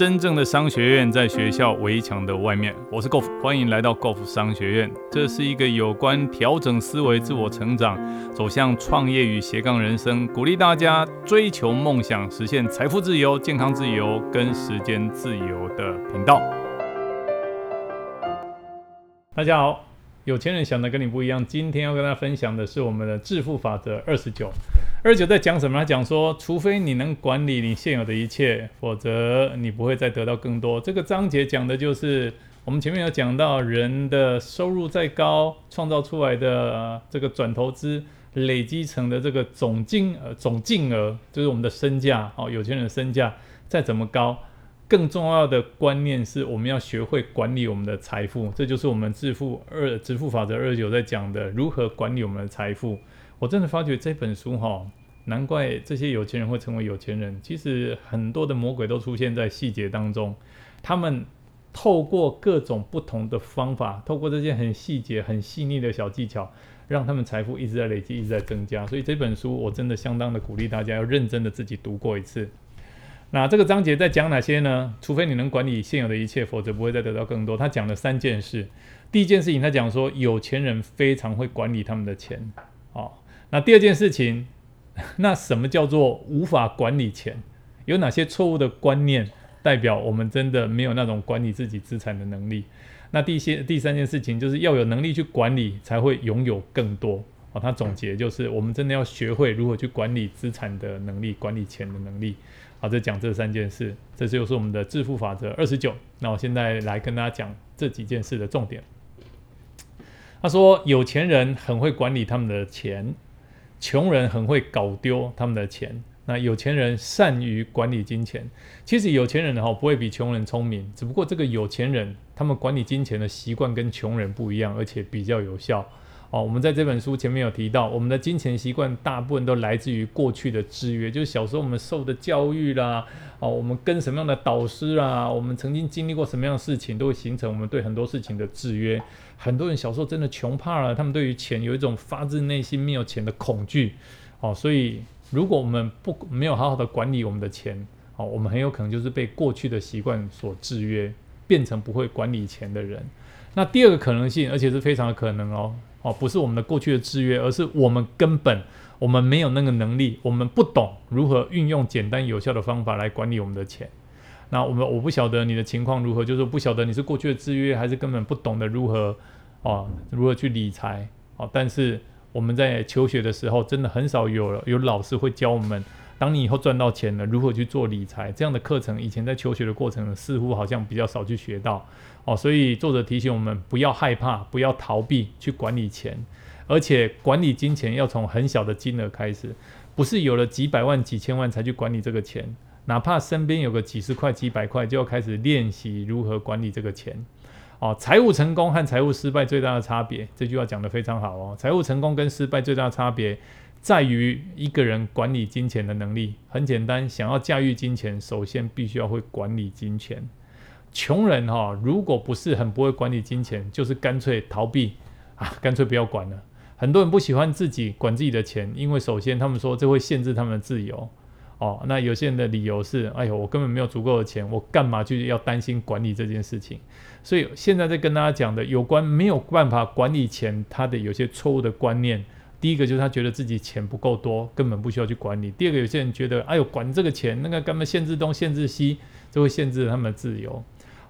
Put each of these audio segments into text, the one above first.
真正的商学院在学校围墙的外面。我是 Golf，欢迎来到 Golf 商学院。这是一个有关调整思维、自我成长、走向创业与斜杠人生，鼓励大家追求梦想、实现财富自由、健康自由跟时间自由的频道。大家好，有钱人想的跟你不一样。今天要跟大家分享的是我们的致富法则二十九。二九在讲什么？他讲说，除非你能管理你现有的一切，否则你不会再得到更多。这个章节讲的就是我们前面有讲到，人的收入再高，创造出来的这个转投资累积成的这个总金呃总净额，就是我们的身价哦。有钱人的身价再怎么高，更重要的观念是我们要学会管理我们的财富。这就是我们致富二致富法则二九在讲的，如何管理我们的财富。我真的发觉这本书哈，难怪这些有钱人会成为有钱人。其实很多的魔鬼都出现在细节当中，他们透过各种不同的方法，透过这些很细节、很细腻的小技巧，让他们财富一直在累积、一直在增加。所以这本书我真的相当的鼓励大家要认真的自己读过一次。那这个章节在讲哪些呢？除非你能管理现有的一切，否则不会再得到更多。他讲了三件事。第一件事情，他讲说有钱人非常会管理他们的钱。哦。那第二件事情，那什么叫做无法管理钱？有哪些错误的观念代表我们真的没有那种管理自己资产的能力？那第些第三件事情就是要有能力去管理，才会拥有更多。哦，他总结就是我们真的要学会如何去管理资产的能力，管理钱的能力。好，这讲这三件事，这就是我们的致富法则二十九。那我现在来跟大家讲这几件事的重点。他说，有钱人很会管理他们的钱。穷人很会搞丢他们的钱，那有钱人善于管理金钱。其实有钱人哈不会比穷人聪明，只不过这个有钱人他们管理金钱的习惯跟穷人不一样，而且比较有效。哦，我们在这本书前面有提到，我们的金钱习惯大部分都来自于过去的制约，就是小时候我们受的教育啦，哦，我们跟什么样的导师啊，我们曾经经历过什么样的事情，都会形成我们对很多事情的制约。很多人小时候真的穷怕了，他们对于钱有一种发自内心没有钱的恐惧。哦，所以如果我们不没有好好的管理我们的钱，哦，我们很有可能就是被过去的习惯所制约，变成不会管理钱的人。那第二个可能性，而且是非常的可能哦。哦，不是我们的过去的制约，而是我们根本我们没有那个能力，我们不懂如何运用简单有效的方法来管理我们的钱。那我们我不晓得你的情况如何，就是不晓得你是过去的制约，还是根本不懂得如何哦如何去理财哦。但是我们在求学的时候，真的很少有有老师会教我们。当你以后赚到钱了，如何去做理财这样的课程，以前在求学的过程似乎好像比较少去学到哦，所以作者提醒我们不要害怕，不要逃避去管理钱，而且管理金钱要从很小的金额开始，不是有了几百万、几千万才去管理这个钱，哪怕身边有个几十块、几百块，就要开始练习如何管理这个钱哦。财务成功和财务失败最大的差别，这句话讲得非常好哦。财务成功跟失败最大的差别。在于一个人管理金钱的能力很简单，想要驾驭金钱，首先必须要会管理金钱。穷人哈，如果不是很不会管理金钱，就是干脆逃避啊，干脆不要管了。很多人不喜欢自己管自己的钱，因为首先他们说这会限制他们的自由哦。那有些人的理由是，哎呦，我根本没有足够的钱，我干嘛去要担心管理这件事情？所以现在在跟大家讲的有关没有办法管理钱，他的有些错误的观念。第一个就是他觉得自己钱不够多，根本不需要去管理。第二个，有些人觉得，哎呦，管这个钱，那个干嘛限制东、限制西，就会限制他们的自由。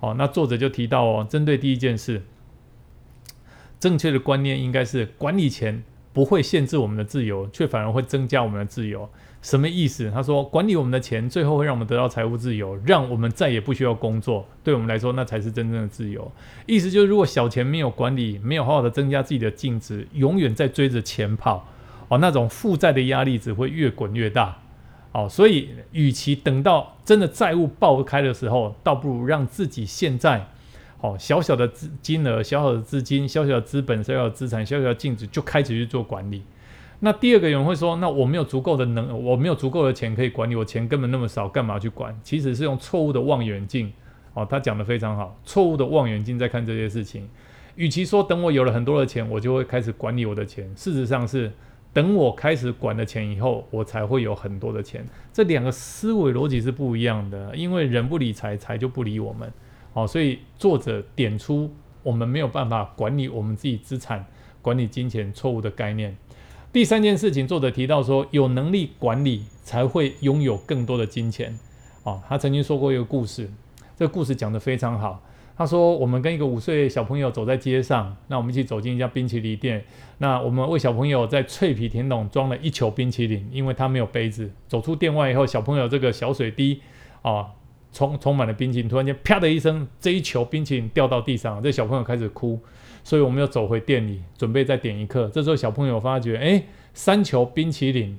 哦，那作者就提到哦，针对第一件事，正确的观念应该是管理钱。不会限制我们的自由，却反而会增加我们的自由。什么意思？他说，管理我们的钱，最后会让我们得到财务自由，让我们再也不需要工作。对我们来说，那才是真正的自由。意思就是，如果小钱没有管理，没有好好的增加自己的净值，永远在追着钱跑，哦，那种负债的压力只会越滚越大。哦，所以，与其等到真的债务爆开的时候，倒不如让自己现在。哦，小小的资金额、小小的资金、小小的资本、小小的资产、小小的净值就开始去做管理。那第二个人会说，那我没有足够的能，我没有足够的钱可以管理，我钱根本那么少，干嘛去管？其实是用错误的望远镜。哦，他讲的非常好，错误的望远镜在看这些事情。与其说等我有了很多的钱，我就会开始管理我的钱，事实上是等我开始管了钱以后，我才会有很多的钱。这两个思维逻辑是不一样的，因为人不理财，财就不理我们。哦，所以作者点出我们没有办法管理我们自己资产、管理金钱错误的概念。第三件事情，作者提到说，有能力管理才会拥有更多的金钱。哦，他曾经说过一个故事，这个故事讲得非常好。他说，我们跟一个五岁小朋友走在街上，那我们一起走进一家冰淇淋店，那我们为小朋友在脆皮甜筒装了一球冰淇淋，因为他没有杯子。走出店外以后，小朋友这个小水滴啊，充充满了冰淇淋，突然间啪的一声，这一球冰淇淋掉到地上，这小朋友开始哭。所以我们又走回店里，准备再点一克。这时候小朋友发觉，哎，三球冰淇淋，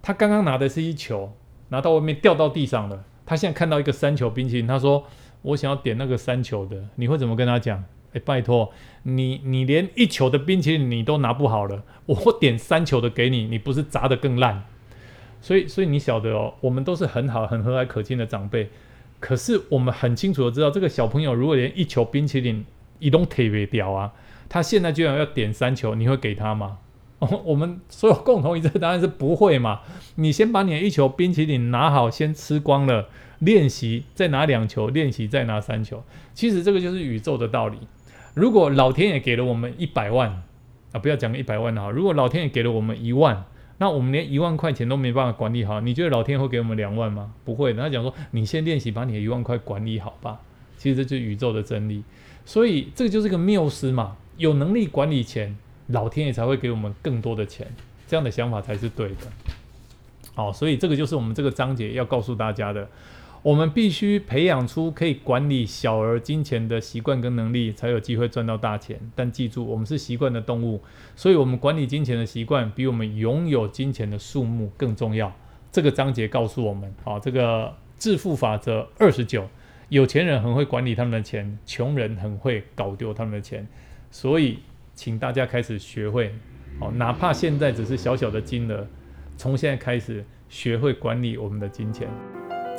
他刚刚拿的是一球，拿到外面掉到地上了。他现在看到一个三球冰淇淋，他说。我想要点那个三球的，你会怎么跟他讲？哎，拜托你，你连一球的冰淇淋你都拿不好了，我点三球的给你，你不是砸得更烂？所以，所以你晓得哦，我们都是很好、很和蔼可亲的长辈，可是我们很清楚的知道，这个小朋友如果连一球冰淇淋一动特别屌啊，他现在居然要点三球，你会给他吗？哦我们所有共同一致答案是不会嘛？你先把你的一球冰淇淋拿好，先吃光了。练习再拿两球，练习再拿三球。其实这个就是宇宙的道理。如果老天爷给了我们一百万啊，不要讲一百万哈，如果老天爷给了我们一万，那我们连一万块钱都没办法管理好，你觉得老天会给我们两万吗？不会的。他讲说，你先练习把你的一万块管理好吧。其实这就是宇宙的真理。所以这个就是个谬思嘛。有能力管理钱，老天爷才会给我们更多的钱。这样的想法才是对的。好，所以这个就是我们这个章节要告诉大家的。我们必须培养出可以管理小额金钱的习惯跟能力，才有机会赚到大钱。但记住，我们是习惯的动物，所以我们管理金钱的习惯比我们拥有金钱的数目更重要。这个章节告诉我们，好，这个致富法则二十九，有钱人很会管理他们的钱，穷人很会搞丢他们的钱。所以，请大家开始学会，哦，哪怕现在只是小小的金额，从现在开始学会管理我们的金钱。